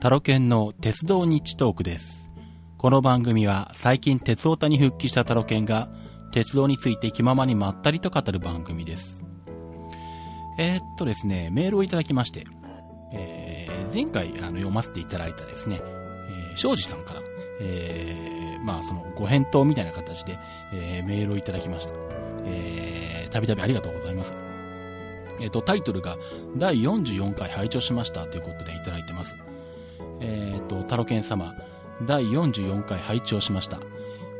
タロケンの鉄道日トークです。この番組は最近鉄オタに復帰したタロケンが鉄道について気ままにまったりと語る番組です。えーっとですね、メールをいただきまして、えー前回あの読ませていただいたですね、えー庄司さんから、えーまあそのご返答みたいな形で、えーメールをいただきました。えーたびたびありがとうございます。えっ、と、タイトルが第44回拝聴しましたということでいただいてます。えっ、と、タロケン様、第44回拝聴しました。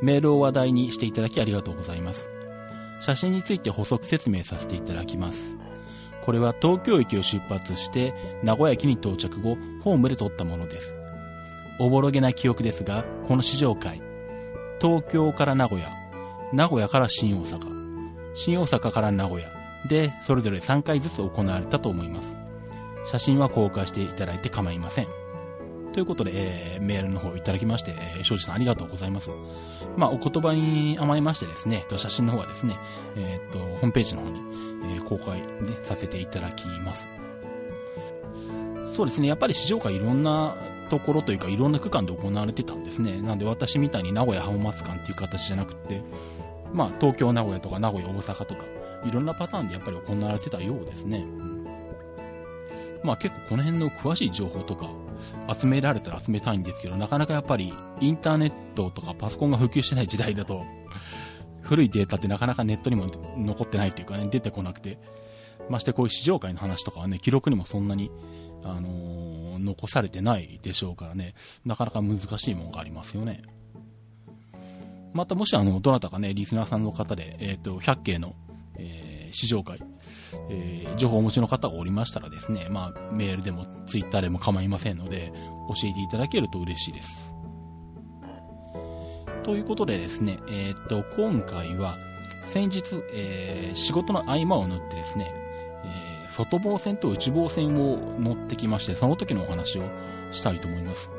メールを話題にしていただきありがとうございます。写真について補足説明させていただきます。これは東京駅を出発して名古屋駅に到着後、ホームで撮ったものです。おぼろげな記憶ですが、この試乗会、東京から名古屋、名古屋から新大阪、新大阪から名古屋で、それぞれ3回ずつ行われたと思います。写真は公開していただいて構いません。ということで、えーメールの方いただきまして、えー庄司さんありがとうございます。まあ、お言葉に甘えましてですね、写真の方はですね、えーっと、ホームページの方に、えー公開、ね、させていただきます。そうですね、やっぱり試乗会いろんなところというか、いろんな区間で行われてたんですね。なんで私みたいに名古屋浜松間っていう形じゃなくて、まあ、東京名古屋とか名古屋大阪とか、いろんなパターンでやっぱり行われてたようですね。まあ結構この辺の詳しい情報とか集められたら集めたいんですけど、なかなかやっぱりインターネットとかパソコンが普及してない時代だと、古いデータってなかなかネットにも残ってないというかね、出てこなくて、ましてこういう試乗会の話とかはね、記録にもそんなに、あのー残されてないでしょうからね、なかなか難しいものがありますよね。またもしあの、どなたかね、リスナーさんの方で、えっ、と、100系の、試乗会、えー情報をお持ちの方がおりましたらですね、まあ、メールでもツイッターでも構いませんので、教えていただけると嬉しいです。ということでですね、えーっと、今回は、先日、えー仕事の合間を縫ってですね、えー外房線と内房線を乗ってきまして、その時のお話をしたいと思います。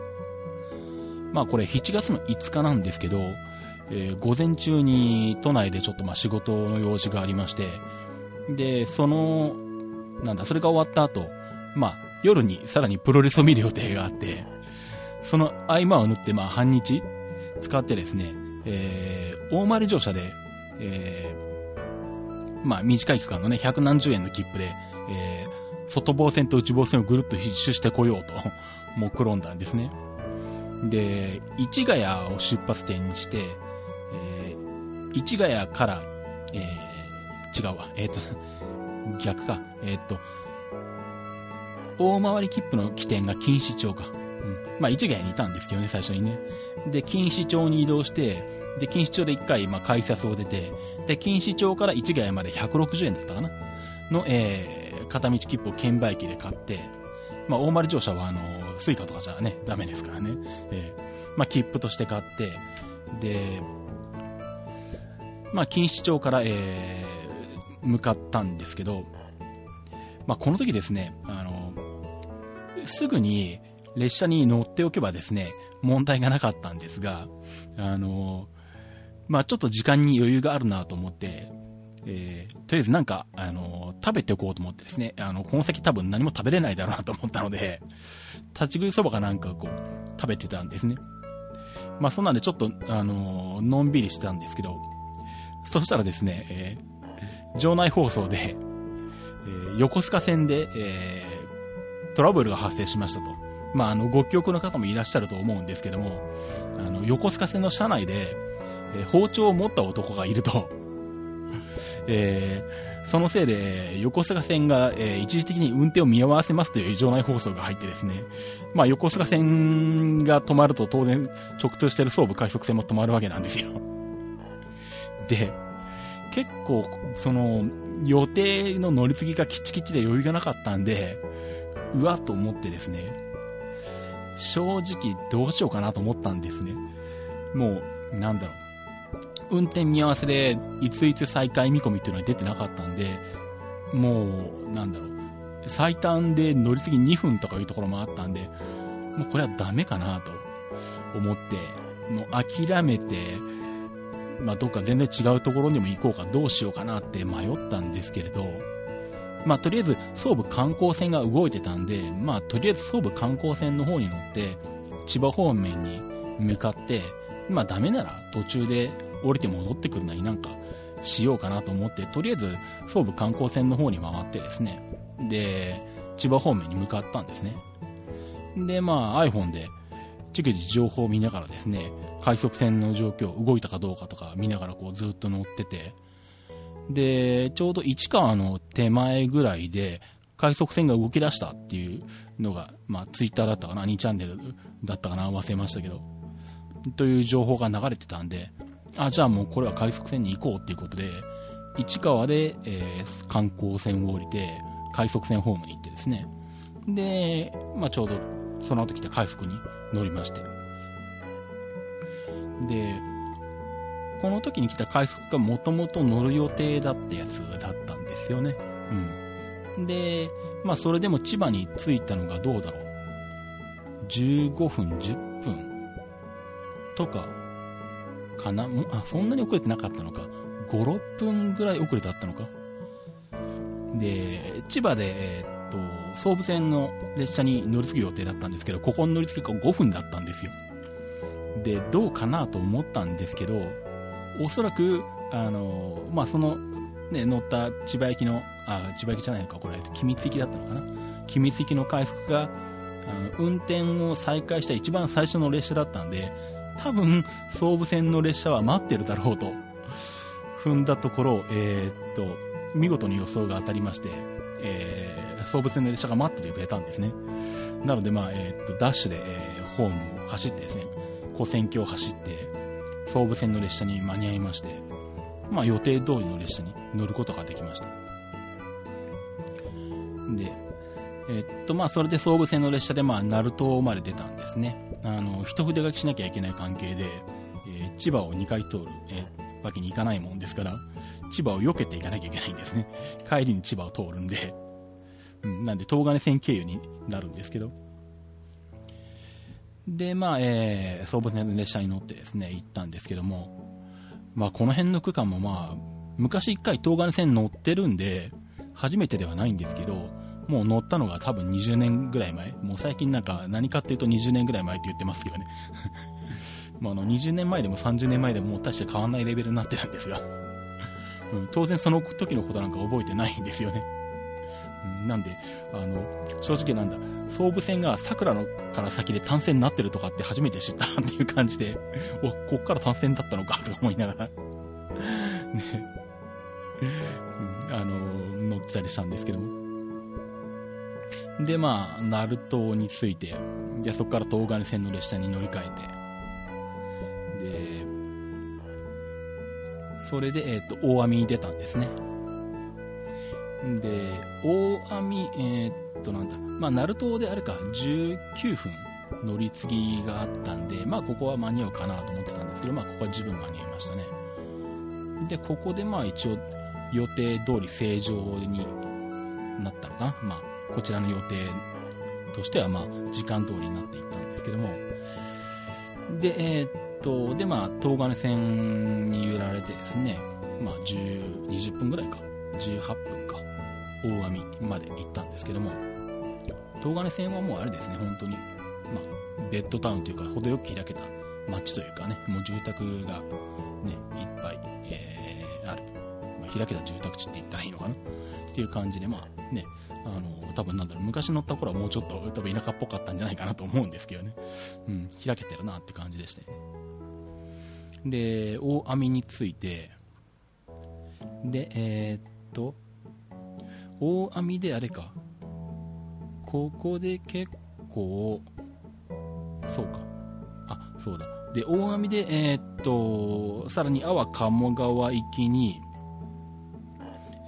まあこれ7月の5日なんですけど、えー午前中に都内でちょっとまあ仕事の用事がありまして、で、その、なんだ、それが終わった後、まあ、夜にさらにプロレスを見る予定があって、その合間を縫って、まあ、半日使ってですね、えー、大丸乗車で、えー、まあ、短い区間のね、百何十円の切符で、えー、外房線と内房線をぐるっと一周してこようと、目論んだんですね。で、市ヶ谷を出発点にして、えー、市ヶ谷から、えー、違うわ。えっ、と、逆か。えっ、と、大回り切符の起点が錦糸町か。うん。まあ、市ヶ谷にいたんですけどね、最初にね。で、錦糸町に移動して、で、錦糸町で一回、まあ、改札を出て、で、錦糸町から市ヶ谷まで160円だったかなの、えー、片道切符を券売機で買って、まあ、大回り乗車は、あの、スイカとかじゃね、ダメですからね。えー、まあ、切符として買って、で、まあ、錦糸町から、え、向かったんですけど、まあ、この時ですね、あの、すぐに列車に乗っておけばですね、問題がなかったんですが、あの、まあ、ちょっと時間に余裕があるなと思って、えー、とりあえずなんか、あの、食べておこうと思ってですね、あの、この先多分何も食べれないだろうなと思ったので、立ち食いそばかなんかこう、食べてたんですね。まあ、そんなんでちょっと、あの、のんびりしてたんですけど、そしたらですね、えー場内放送で、えー横須賀線で、えートラブルが発生しましたと。まあ、あの、ご記憶の方もいらっしゃると思うんですけども、あの、横須賀線の車内で、えー包丁を持った男がいると、えーそのせいで、横須賀線が、えー一時的に運転を見合わせますという場内放送が入ってですね、まあ、横須賀線が止まると当然、直通してる総武快速線も止まるわけなんですよ。で、結構、その、予定の乗り継ぎがキチキチで余裕がなかったんで、うわっと思ってですね、正直どうしようかなと思ったんですね。もう、なんだろう。運転見合わせで、いついつ再開見込みっていうのは出てなかったんで、もう、なんだろう。最短で乗り継ぎ2分とかいうところもあったんで、もうこれはダメかなと思って、もう諦めて、まあ、どっか全然違うところにも行こうかどうしようかなって迷ったんですけれど、まあ、とりあえず総武観光船が動いてたんで、まあ、とりあえず総武観光船の方に乗って、千葉方面に向かって、まあ、ダメなら途中で降りて戻ってくるなりなんかしようかなと思って、とりあえず総武観光船の方に回ってですね、で、千葉方面に向かったんですね。で、まあ iPhone で逐次情報を見ながらですね、快速船の状況、動いたかどうかとか見ながらこうずっと乗ってて、で、ちょうど市川の手前ぐらいで、快速船が動き出したっていうのが、まあ、ツイッターだったかな、2チャンネルだったかな、忘れましたけど、という情報が流れてたんで、あ、じゃあもうこれは快速船に行こうっていうことで、市川で、えー、観光船を降りて、快速船ホームに行ってですね、で、まあ、ちょうどその後来た快速に乗りまして、で、この時に来た快速がもともと乗る予定だったやつだったんですよね。うん。で、まあそれでも千葉に着いたのがどうだろう。15分、10分とか、かなあ、そんなに遅れてなかったのか。5、6分ぐらい遅れてあったのか。で、千葉で、えー、総武線の列車に乗り継ぐ予定だったんですけど、ここに乗り継ぐか5分だったんですよ。で、どうかなと思ったんですけど、おそらく、あの、まあ、その、ね、乗った千葉駅の、あ、千葉駅じゃないのか、これ、君津行きだったのかな。君津行きの快速が、あの、運転を再開した一番最初の列車だったんで、多分、総武線の列車は待ってるだろうと、踏んだところ、えー、っと、見事に予想が当たりまして、えー、総武線の列車が待っててくれたんですね。なので、まあ、えー、と、ダッシュで、えー、ホームを走ってですね、古線橋を走って、総武線の列車に間に合いまして、まあ、予定通りの列車に乗ることができました。で、えっと、まあ、それで総武線の列車で、まあ、鳴門まで出たんですね。あの、一筆書きしなきゃいけない関係で、え、千葉を2回通る、えー、わけにいかないもんですから、千葉を避けていかなきゃいけないんですね。帰りに千葉を通るんで、うん、なんで、東金線経由になるんですけど、で、まあ、えー、総武線の列車に乗ってですね、行ったんですけども、まあ、この辺の区間もまあ、昔一回東金線乗ってるんで、初めてではないんですけど、もう乗ったのが多分20年ぐらい前。もう最近なんか何かっていうと20年ぐらい前って言ってますけどね。まあ、の20年前でも30年前でも大して変わんないレベルになってるんですが、うん、当然その時のことなんか覚えてないんですよね。なんで、あの、正直なんだ、総武線が桜のから先で単線になってるとかって初めて知ったっていう感じで、お、こっから単線だったのかとか思いながら ね、あの、乗ってたりしたんですけども。で、まあ、鳴門に着いて、で、そこから東金線の列車に乗り換えて、で、それで、えっ、ー、と、大網に出たんですね。で、大網、えー、っと、なんだ、まあ、鳴門であれか、19分乗り継ぎがあったんで、まあ、ここは間に合うかなと思ってたんですけど、まあ、ここは十分間に合いましたね。で、ここで、まあ、一応、予定通り正常になったのかな。まあ、こちらの予定としては、まあ、時間通りになっていったんですけども、で、えー、っと、で、まあ、東金線に揺られてですね、まあ、10、20分ぐらいか、18分、大網まで行ったんですけども、東金線はもうあれですね、本当に、まあ、ベッドタウンというか、程よく開けた街というかね、もう住宅がね、いっぱい、えー、ある。まあ、開けた住宅地って言ったらいいのかな？っていう感じで、まあね、あの、多分なんだろう、昔乗った頃はもうちょっと多分田舎っぽかったんじゃないかなと思うんですけどね。うん、開けてるなって感じでして。で、大網について、で、えー、っと、大網であれか。ここで結構、そうか。あ、そうだ。で、大網で、えー、っと、さらに阿波鴨川行きに、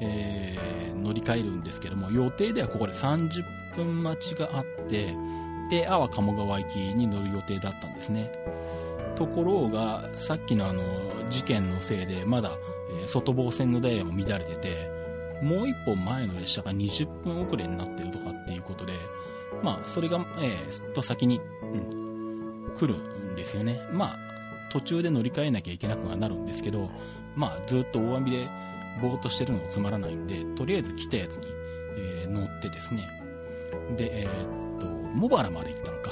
えー、乗り換えるんですけども、予定ではここで30分待ちがあって、で、阿波鴨川行きに乗る予定だったんですね。ところが、さっきのあの、事件のせいで、まだ、え、外房線のダイヤも乱れてて、もう一本前の列車が20分遅れになってるとかっていうことで、まあ、それが、えー、と先に、うん、来るんですよね。まあ、途中で乗り換えなきゃいけなくはなるんですけど、まあ、ずっと大網でぼーっとしてるのもつまらないんで、とりあえず来たやつにえー、乗ってですね。で、えー、っと、茂原まで行ったのか。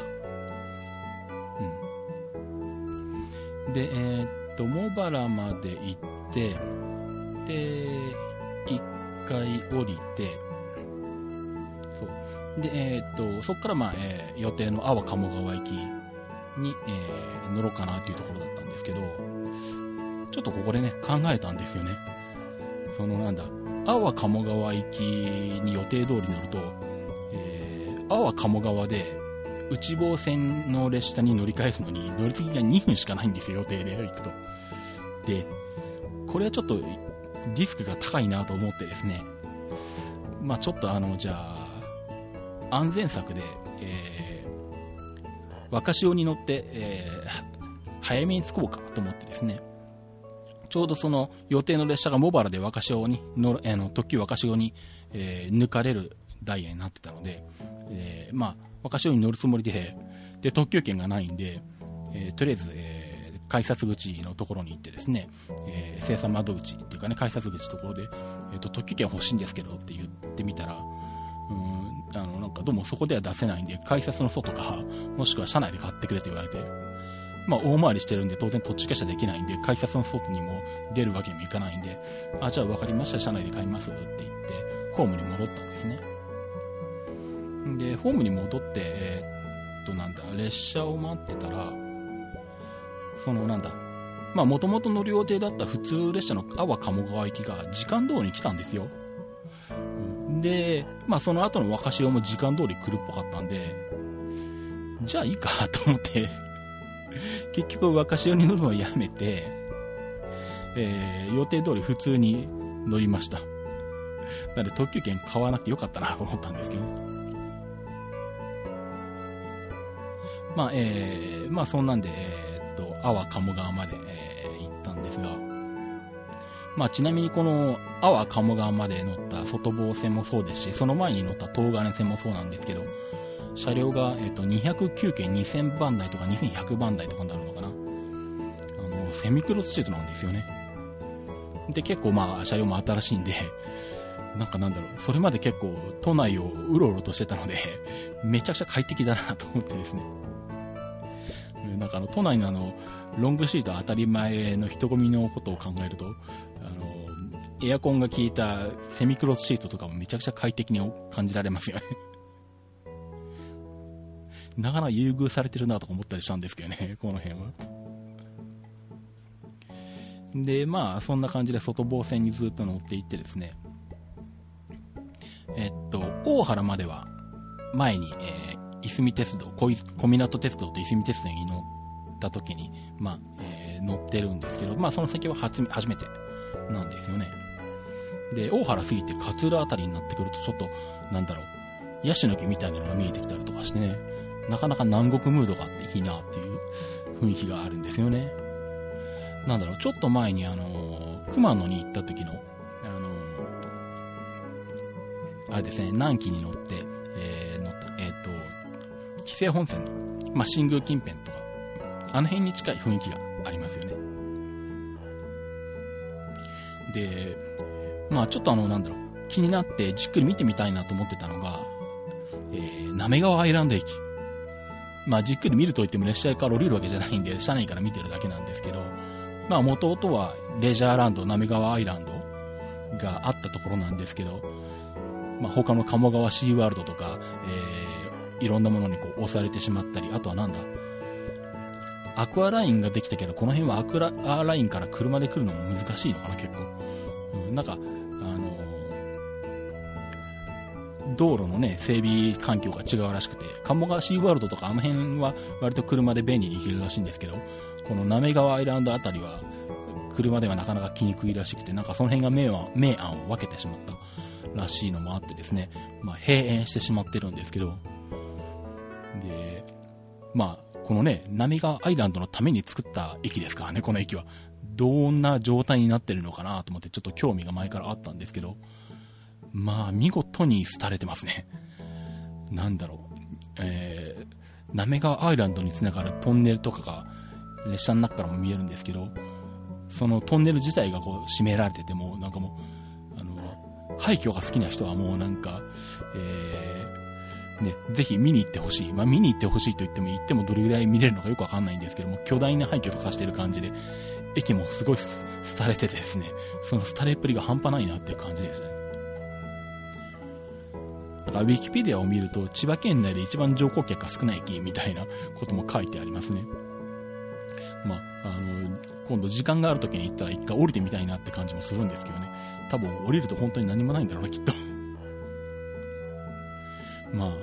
うん。で、えー、っと、茂原まで行って、で、一回降りて、そう。で、えー、っと、そこからまあ、えー、予定の阿波鴨川行きに、えー、乗ろうかなっていうところだったんですけど、ちょっとここでね、考えたんですよね。そのなんだ、阿波鴨川行きに予定通り乗ると、えー、阿波鴨川で内房線の列車に乗り換えるのに乗り継ぎが2分しかないんですよ、予定で行くと。で、これはちょっとリスクが高いなと思ってですね、まあちょっとあの、じゃあ、安全策で、えー、若潮に乗って、えー、早めに着こうかと思ってですね、ちょうどその予定の列車が茂原で若潮に乗あの特急若潮に、えー、抜かれるダイヤになってたので、えー、まあ、若潮に乗るつもりで、で、特急券がないんで、えー、とりあえず、えー、改札口のところに行ってですね、えー、生産窓口っていうかね、改札口のところで、えっ、と、特急券欲しいんですけどって言ってみたら、うん、あの、なんかどうもそこでは出せないんで、改札の外か、もしくは車内で買ってくれと言われて、まあ、大回りしてるんで、当然途中下車できないんで、改札の外にも出るわけにもいかないんで、あ、じゃあ分かりました、車内で買いますって言って、ホームに戻ったんですね。で、ホームに戻って、えー、っと、なんだ、列車を待ってたら、その、なんだ、まあ、もともと乗る予定だった普通列車の阿波鴨川行きが時間通りに来たんですよ。で、まあ、その後の若潮も時間通り来るっぽかったんで、じゃあいいかと思って 結局若潮に乗るのをやめて、えー、予定通り普通に乗りました。なので特急券買わなくてよかったなと思ったんですけど。まあ、えー、まあそんなんで、阿波鴨川まで、えー、行ったんですが、まあちなみにこの阿波鴨川まで乗った外房線もそうですし、その前に乗った東金線もそうなんですけど、車両が、えーと、209系2000番台とか2100番台とかになるのかな。あのセミクロスシートなんですよね。で結構まあ車両も新しいんでなんかなんだろう。それまで結構都内をうろうろとしてたのでめちゃくちゃ快適だなと思ってですね。なんかあの都内のあのロングシート当たり前の人混みのことを考えるとあのエアコンが効いたセミクロスシートとかもめちゃくちゃ快適に感じられますよね なかなか優遇されてるなとか思ったりしたんですけどね、この辺は。で、まあ、そんな感じで外房線にずっと乗っていってですね、えっと、大原までは、前に、えー、いすみ鉄道、小湊鉄道といすみ鉄道に乗った時に、まあ、えー、乗ってるんですけど、まあ、その先は初初めてなんですよね。で、大原過ぎて勝浦辺りになってくると、ちょっと、なんだろう、ヤシの木みたいなのが見えてきたりとかしてね、なかなか南国ムードがあっていいなっていう雰囲気があるんですよね。なんだろう、ちょっと前にあの、熊野に行った時の、あの、あれですね、南紀に乗って、紀勢本線の、まあ、新宮近辺とか、あの辺に近い雰囲気がありますよね。で、まあちょっとあの、なんだろう、気になってじっくり見てみたいなと思ってたのが、えー、滑川アイランド駅。まあ、じっくり見るといっても列車から降りるわけじゃないんで、車内から見てるだけなんですけど、まあ、元々はレジャーランド、滑川アイランドがあったところなんですけど、まあ、他の鴨川シーワールドとか、えー、いろんなものにこう押されてしまったり、あとはなんだ、アクアラインができたけど、この辺はアクアラインから車で来るのも難しいのかな、結構。うん、なんかあの、道路のね、整備環境が違うらしくて、鴨川シーワールドとかあの辺は割と車で便利に行けるらしいんですけど、この滑川アイランドあたりは車ではなかなか来にくいらしくて、なんかその辺が明暗明暗を分けてしまったらしいのもあってですね、まあ閉園してしまってるんですけど、で、まあ、このね、滑川アイランドのために作った駅ですからね、この駅は。どんな状態になってるのかなと思ってちょっと興味が前からあったんですけど、まあ、見事に廃れてますね。なんだろう。えー、滑川アイランドにつながるトンネルとかが列車の中からも見えるんですけど、そのトンネル自体がこう閉められてても、なんかもう、あの、廃墟が好きな人はもうなんか、えー、ね、ぜひ見に行ってほしい。まあ、見に行ってほしいと言っても行ってもどれぐらい見れるのかよくわかんないんですけども、巨大な廃墟と化してる感じで、駅もすごい廃れててですね、その廃れっぷりが半端ないなっていう感じですね。だから、ウィキペディアを見ると、千葉県内で一番乗降客が少ない駅みたいなことも書いてありますね。まあ、あの、今度時間がある時に行ったら一回降りてみたいなって感じもするんですけどね。多分降りると本当に何もないんだろうな、きっと。まあ、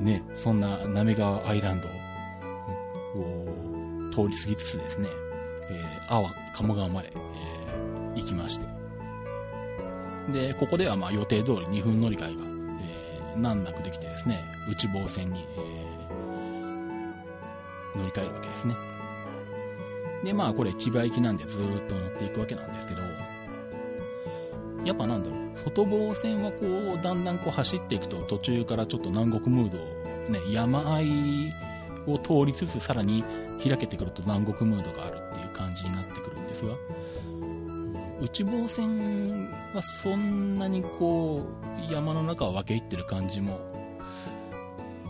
ね、そんな滑川アイランドを通り過ぎつつですね、えー、阿波鴨川まで、えー、行きまして。で、ここではまあ予定通り2分乗り換えが、えー、難なくできてですね、内房線に、えー、乗り換えるわけですね。で、まあこれ千葉行きなんでずっと乗っていくわけなんですけど、やっぱなんだろう、外房線はこう、だんだんこう走っていくと途中からちょっと南国ムード、ね、山あいを通りつつさらに開けてくると南国ムードがあるっていう感じになってくるんですが、内房線はそんなにこう、山の中を分け入ってる感じも、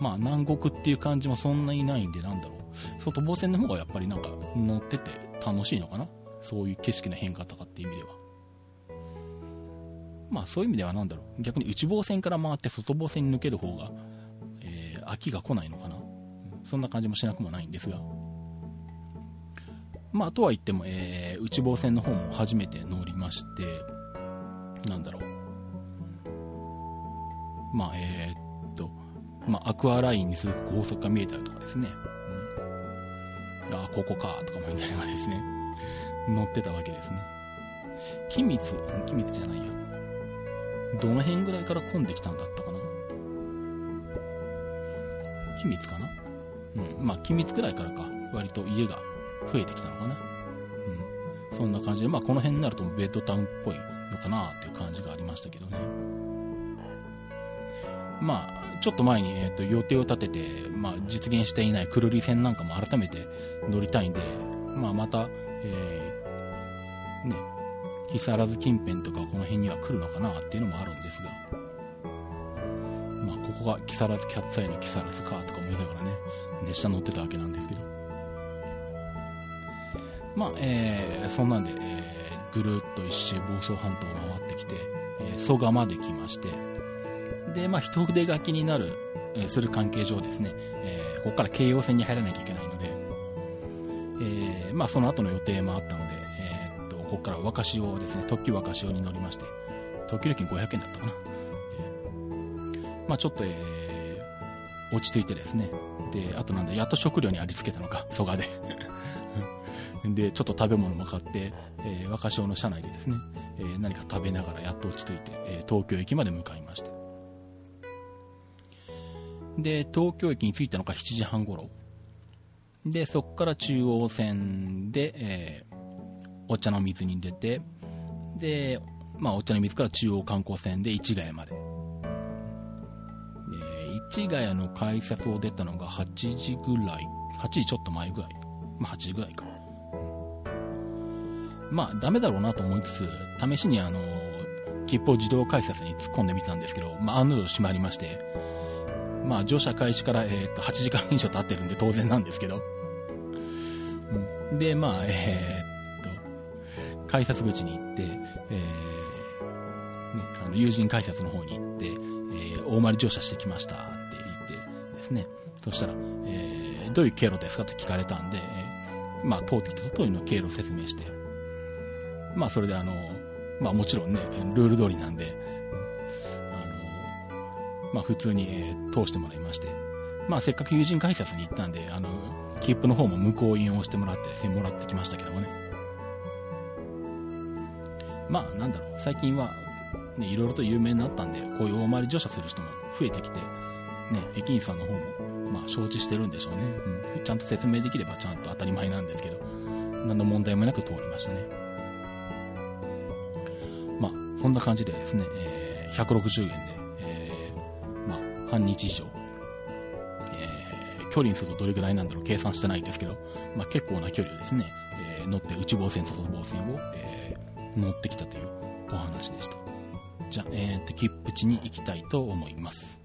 まあ南国っていう感じもそんなにないんでなんだろう、外房線の方がやっぱりなんか乗ってて楽しいのかな？そういう景色の変化とかっていう意味では。まあそういう意味ではなんだろう、逆に内房線から回って外房線に抜ける方が、えー、飽きが来ないのかな。そんな感じもしなくもないんですが。まあとは言っても、えー、内房線の方も初めて乗りまして、なんだろう。まあえー、っと、まあアクアラインに続く高速が見えたりとかですね。うん、あ、ここか、とかも言いなですね、乗ってたわけですね。機密、機密じゃないや。どの辺ぐらいから混んできたんだったかな？機密かな？うん。まあ、機密ぐらいからか、割と家が増えてきたのかな。うん。そんな感じで、まあ、この辺になるとベッドタウンっぽいのかなっていう感じがありましたけどね。まあ、ちょっと前に、えっ、ー、と、予定を立てて、まあ、実現していないくるり線なんかも改めて乗りたいんで、まあ、また、えー、ね、木更津近辺とかこの辺には来るのかなっていうのもあるんですが、まあ、ここが木更津キャッツアイの木更津かとか思いながらね、列車乗ってたわけなんですけど。まあ、えー、そんなんで、えー、ぐるっと一周房総半島を回ってきて、えー、蘇我まで来まして、で、まあ、一筆書きになる、えー、する関係上ですね、えー、ここから京葉線に入らなきゃいけないので、えー、まあ、その後の予定もあっ、ここから若潮ですね、特急若潮に乗りまして、特急料金500円だったかな。えー、まあちょっと、えー、落ち着いてですね、で、あとなんだ、やっと食料にありつけたのか、蘇我で。で、ちょっと食べ物も買って、えー、若潮の車内でですね、えー、何か食べながらやっと落ち着いて、えー、東京駅まで向かいました。で、東京駅に着いたのが7時半頃。で、そこから中央線で、えー、お茶の水に出て、で、まあ、お茶の水から中央観光船で市ヶ谷まで。で、市ヶ谷の改札を出たのが8時ぐらい、8時ちょっと前ぐらい。まあ、8時ぐらいか。まあ、ダメだろうなと思いつつ、試しにあの、切符を自動改札に突っ込んでみたんですけど、まあ、案の定閉まりまして、まあ、乗車開始から、えー、と、8時間以上経ってるんで当然なんですけど。で、まあ、えー、改札口に行って、えー、ね、あの友人改札の方に行って、えー、大回り乗車してきましたって言ってですね、そしたら、えー、どういう経路ですかと聞かれたんで、えー、まあ、通ってきた通りの経路を説明して、まあ、それであの、まあ、もちろんね、ルール通りなんで、あの、まあ、普通に、えー、通してもらいまして、まあ、せっかく友人改札に行ったんで、あの、切符の方も向こう印をしてもらって、もらってきましたけどもね。まあなんだろう、最近は、ね、いろいろと有名になったんで、こういう大回り乗車する人も増えてきて、ね、駅員さんの方も、まあ承知してるんでしょうね。うん。ちゃんと説明できればちゃんと当たり前なんですけど、何の問題もなく通りましたね。まあ、そんな感じでですね、えー、160円で、えー、まあ、半日以上、えー、距離にするとどれぐらいなんだろう計算してないんですけど、まあ結構な距離をですね、えー、乗って内房線、外房線を、えー乗ってきたというお話でした。じゃ、えー、と、切符地に行きたいと思います。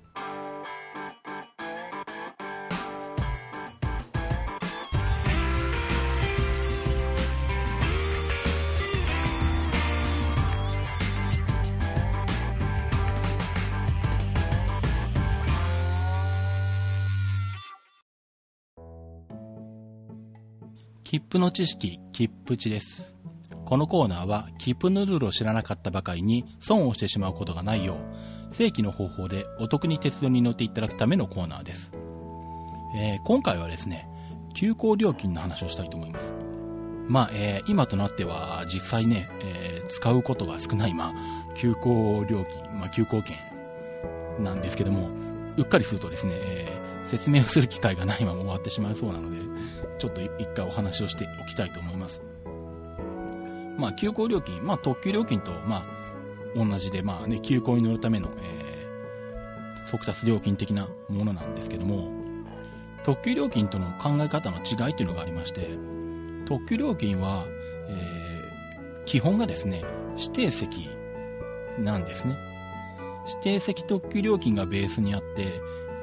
切符の知識、切符値です。このコーナーは、切符のルールを知らなかったばかりに損をしてしまうことがないよう、正規の方法でお得に鉄道に乗っていただくためのコーナーです。えー、今回はですね、急行料金の話をしたいと思います。まあ、えー、今となっては実際ね、えー、使うことが少ない、まあ、急行料金、まあ、急行券なんですけども、うっかりするとですね、えー、説明をする機会がないまま終わってしまいそうなので、ちょっと一回お話をしておきたいと思います。まあ、急行料金、まあ、特急料金と、まあ、同じで、まあね、急行に乗るための、えー、速達料金的なものなんですけども、特急料金との考え方の違いというのがありまして、特急料金は、えー、基本がですね、指定席なんですね。指定席特急料金がベースにあって、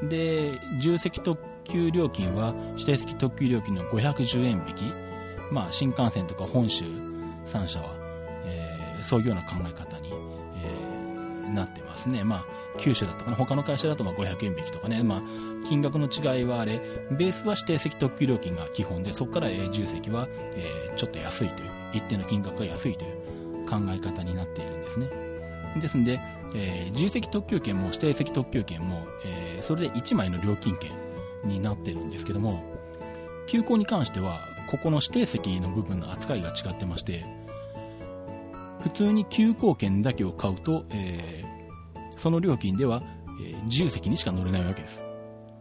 で、重席特急料金は指定席特急料金の510円引き、まあ、新幹線とか本州3社は、えー、そういうような考え方に、えー、なってますね。まあ、九州だとかね、他の会社だとまあ500円引きとかね、まあ、金額の違いはあれ、ベースは指定席特急料金が基本で、そこから、えー、重席は、えー、ちょっと安いという、一定の金額が安いという考え方になっているんですね。ですんで、えー、自由席特急券も指定席特急券も、えー、それで1枚の料金券になってるんですけども、急行に関しては、ここの指定席の部分の扱いが違ってまして、普通に急行券だけを買うと、えー、その料金では、えー、自由席にしか乗れないわけです。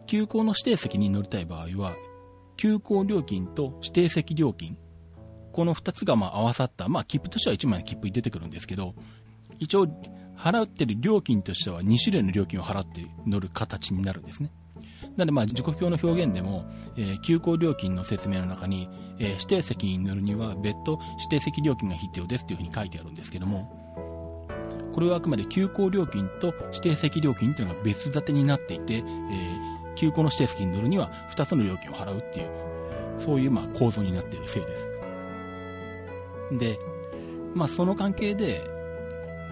急行の指定席に乗りたい場合は、急行料金と指定席料金、この2つがま合わさった、まあ切符としては1枚の切符に出てくるんですけど、一応払ってる料金としては2種類の料金を払って乗る形になるんですね。なので、まあ、時刻表の表現でも、えー、急行料金の説明の中に、えー、指定席に乗るには別途指定席料金が必要ですというふうに書いてあるんですけども、これはあくまで急行料金と指定席料金というのが別立てになっていて、えー、急行の指定席に乗るには2つの料金を払うっていう、そういうまあ構造になっているせいです。で、まあ、その関係で、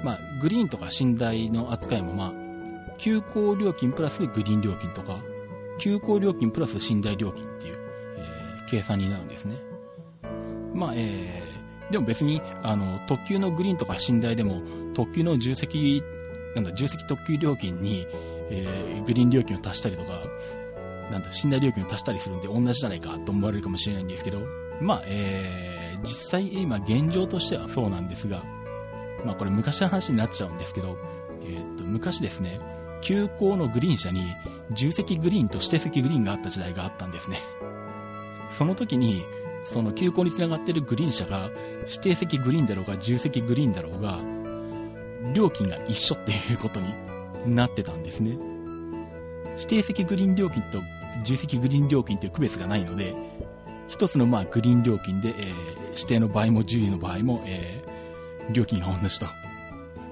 まあ、グリーンとか寝台の扱いも、まあ、急行料金プラスグリーン料金とか、急行料金プラス寝台料金っていう、えー、計算になるんですね。まあ、えー、でも別に、あの、特急のグリーンとか寝台でも、特急の重積、なんだ、重積特急料金に、えー、グリーン料金を足したりとか、なんだ、寝台料金を足したりするんで同じじゃないかと思われるかもしれないんですけど、まあ、えー、実際今現状としてはそうなんですが、まあこれ昔の話になっちゃうんですけど、えー、っと、昔ですね、急行のグリーン車に重積グリーンと指定席グリーンがあった時代があったんですね。その時に、その急行につながってるグリーン車が指定席グリーンだろうが重積グリーンだろうが、料金が一緒っていうことになってたんですね。指定席グリーン料金と重積グリーン料金っていう区別がないので、一つのまあグリーン料金で、えー、指定の場合も重位の場合も、えー、料金が同じと。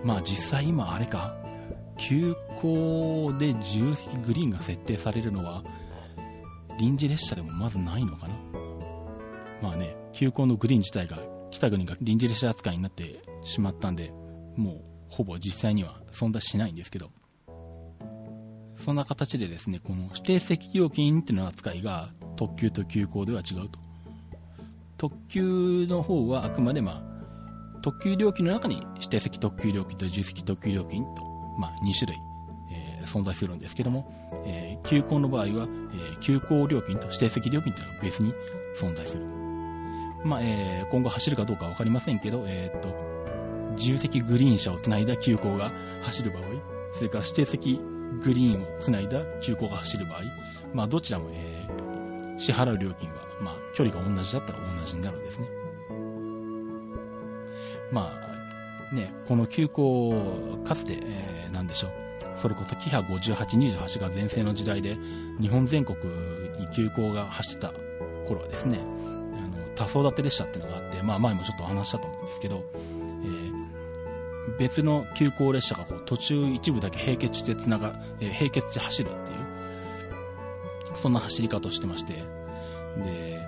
まあ実際今あれか、急行で重積グリーンが設定されるのは、臨時列車でもまずないのかな？まあね、急行のグリーン自体が北国が臨時列車扱いになってしまったんで、もうほぼ実際には存在しないんですけど、そんな形でですね、この指定席料金っていうの扱いが特急と急行では違うと。特急の方はあくまでまあ、特急料金の中に指定席特急料金と重席特急料金とまあ、2種類、えー、存在するんですけども、えー、急行の場合は、えー、急行料金と指定席料金というのが別に存在する。まあ、えー、今後走るかどうかわかりませんけど、えー、っと、自由席グリーン車をつないだ急行が走る場合、それから指定席グリーンをつないだ急行が走る場合、まあ、どちらも、えー、支払う料金は、まあ、距離が同じだったら同じになるんですね。まあ、ね、この急行、かつて、えーなんでしょう。それこそキハ58、28が全盛の時代で、日本全国に急行が走ってた頃はですね、あの、多層立て列車っていうのがあって、まあ前もちょっと話したと思うんですけど、えー、別の急行列車がこう途中一部だけ並結してつなが、えー、並結して走るっていう、そんな走り方をしてまして、で、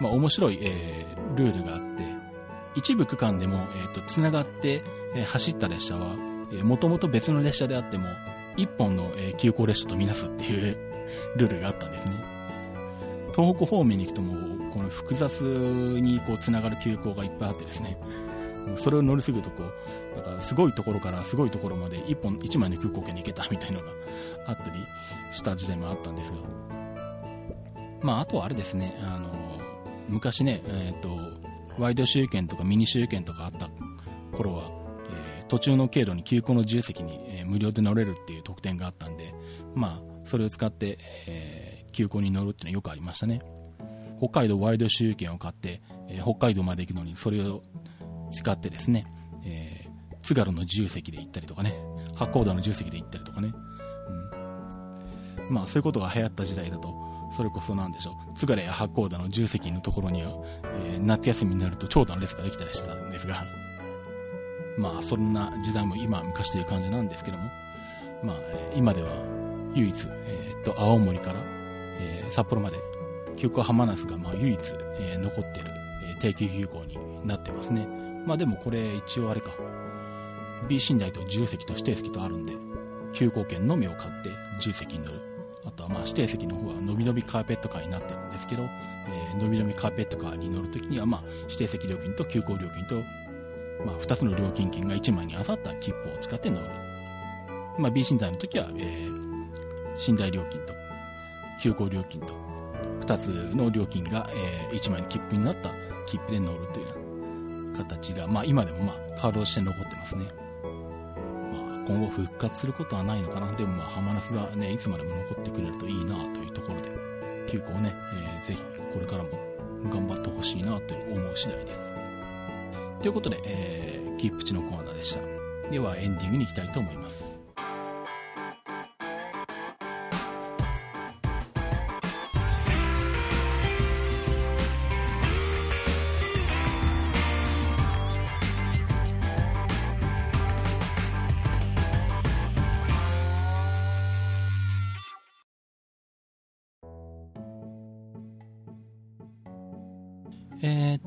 まあ面白い、えー、ルールがあって、一部区間でも、えっ、ー、と、つながって、えー、走った列車は、えー、もともと別の列車であっても、一本の、えー、急行列車とみなすっていう ルールがあったんですね。東北方面に行くともう、この複雑にこう繋がる急行がいっぱいあってですね、それを乗り継ぐとこう、だからすごいところからすごいところまで一本、一枚の空港券に行けたみたいなのがあったりした時代もあったんですが、まあ、あとはあれですね、あの、昔ね、えっ、ー、と、ワイド周券とかミニ周券とかあった頃は、えー、途中の経路に急行の自由席に、えー、無料で乗れるっていう特典があったんで、まあ、それを使って、えー、急行に乗るっていうのはよくありましたね。北海道ワイド周券を買って、えー、北海道まで行くのにそれを使ってですね、えー、津軽の自由席で行ったりとかね、八甲田の自由席で行ったりとかね、うん、まあそういうことが流行った時代だと、それこそなんでしょう、津軽や八甲田の自由席のところには、えー、夏休みになると長蛇の列ができたりしたんですが、まあそんな時代も今昔という感じなんですけども、まあ今では唯一、えー、っと青森から、えー、札幌まで急行浜那須がまあ唯一、えー、残ってる、えー、定期急行になってますね。まあでもこれ一応あれか。B 寝台と自由席と指定席とあるんで、急行券のみを買って自由席に乗る。とはまあ指定席の方はのびのびカーペットカーになってるんですけど、えー、のびのびカーペットカーに乗るときにはまあ指定席料金と急行料金と、まあ2つの料金券が1枚に合わさった切符を使って乗る。まあ B 寝台の時は、えー、寝台料金と急行料金と2つの料金が、えー、1枚の切符になった切符で乗るというような形が、まあ今でもまあカードとして残ってますね。今後復活することはないのかな。でもまあハマナスがね、いつまでも残ってくれるといいなというところで、休校ね、えー、ぜひこれからも頑張ってほしいなと思う次第です。ということで、えー、キープチのコーナーでした。ではエンディングに行きたいと思います。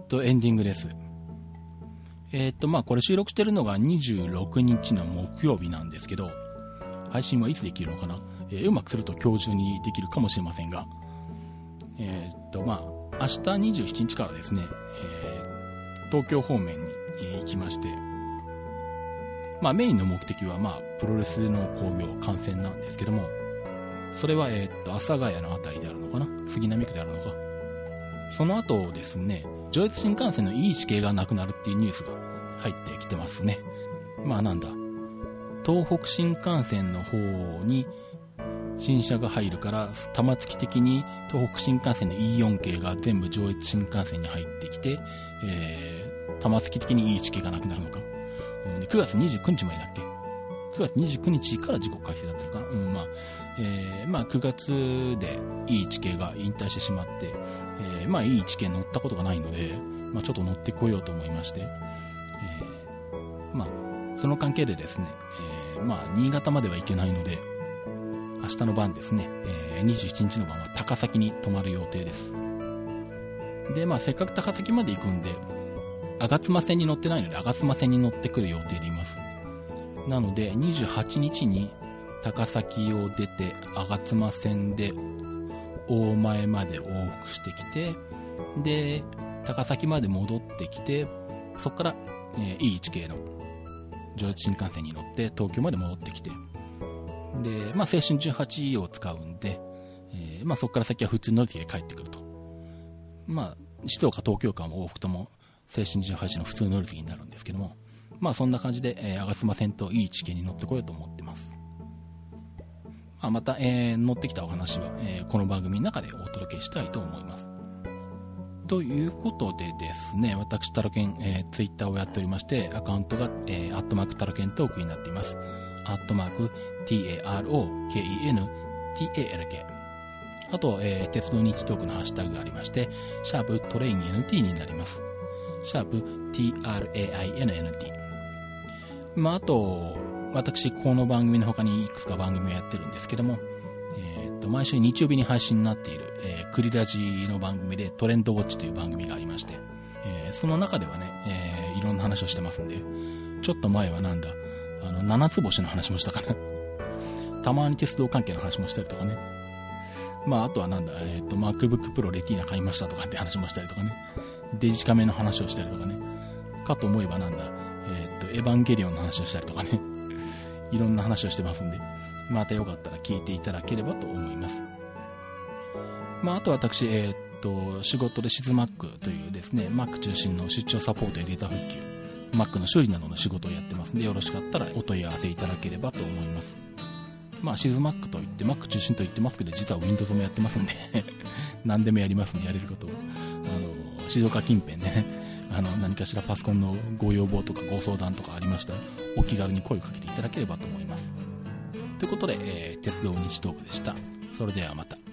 と、エンディングです。えー、っと、まあ、これ収録してるのが26日の木曜日なんですけど、配信はいつできるのかな、えー、うまくすると今日中にできるかもしれませんが、えっと、まあ、明日27日からですね、え東京方面に、行きまして、まあ、メインの目的は、まあ、プロレスの興行、観戦なんですけども、それは、えっと、阿佐ヶ谷のあたりであるのかな？杉並区であるのか？その後ですね、上越新幹線のいい地形がなくなるっていうニュースが入ってきてますね。まあなんだ、東北新幹線の方に新車が入るから、玉突き的に東北新幹線の E4 系が全部上越新幹線に入ってきて、えー、玉突き的にいい地形がなくなるのか。9月29日までだっけ ?9 月29日から時刻改正だったのかうん、まあ、えー、まあ9月でいい地形が引退してしまって、まあいい地形乗ったことがないので、まあちょっと乗ってこようと思いまして、えー、まあその関係でですね、えー、まあ新潟までは行けないので、明日の晩ですね、えー、27日の晩は高崎に泊まる予定です。で、まあせっかく高崎まで行くんで、吾妻線に乗ってないので、吾妻線に乗ってくる予定でいます。なので、28日に高崎を出て、吾妻線で大前まで往復してきて、で、高崎まで戻ってきて、そこから、えー、いい地形の上越新幹線に乗って東京まで戻ってきて、で、まあ、青春18を使うんで、えー、まあ、そこから先は普通乗り継ぎで帰ってくると。まあ、静岡、東京間も往復とも青春18の普通乗り継ぎになるんですけども、まあ、そんな感じで、えー、吾妻線といい地形に乗ってこようと思ってます。まあ、また、えー、乗ってきたお話は、えー、この番組の中でお届けしたいと思います。ということでですね、私、タロケン、えー、ツイッターをやっておりまして、アカウントが、えー、アットマークタロケントークになっています。アットマーク、t-a-r-o-k-e-n、t-a-l-k。あと、えー、鉄道日トークのハッシュタグがありまして、シャープトレイン NT になります。シャープ t-r-a-i-n-n-t。まあ、あと、私、この番組の他にいくつか番組をやってるんですけども、えー、っと、毎週日曜日に配信になっている、えー、クリラジの番組でトレンドウォッチという番組がありまして、えー、その中ではね、えー、いろんな話をしてますんで、ちょっと前はなんだ、あの、七つ星の話もしたかな。たまに鉄道関係の話もしたりとかね。まあ、あとはなんだ、えっ、ー、と、MacBook Pro レティーナ買いましたとかって話もしたりとかね。デジカメの話をしたりとかね。かと思えばなんだ、えっ、ー、と、エヴァンゲリオンの話をしたりとかね。いろんな話をしてますんで、またよかったら聞いていただければと思います。まあ、あと私、えっ、と、仕事でシズ Mac というですね、Mac 中心の出張サポートやデータ復旧、Mac の修理などの仕事をやってますんで、よろしかったらお問い合わせいただければと思います。まあ、シズ Mac といって、Mac 中心と言ってますけど、実は Windows もやってますんで 何でもやりますんで、やれることを。あの、静岡近辺ね、あの、何かしらパソコンのご要望とかご相談とかありましたら、お気軽に声をかけていただければと思います。ということで、えー、鉄道日トークでした。それではまた。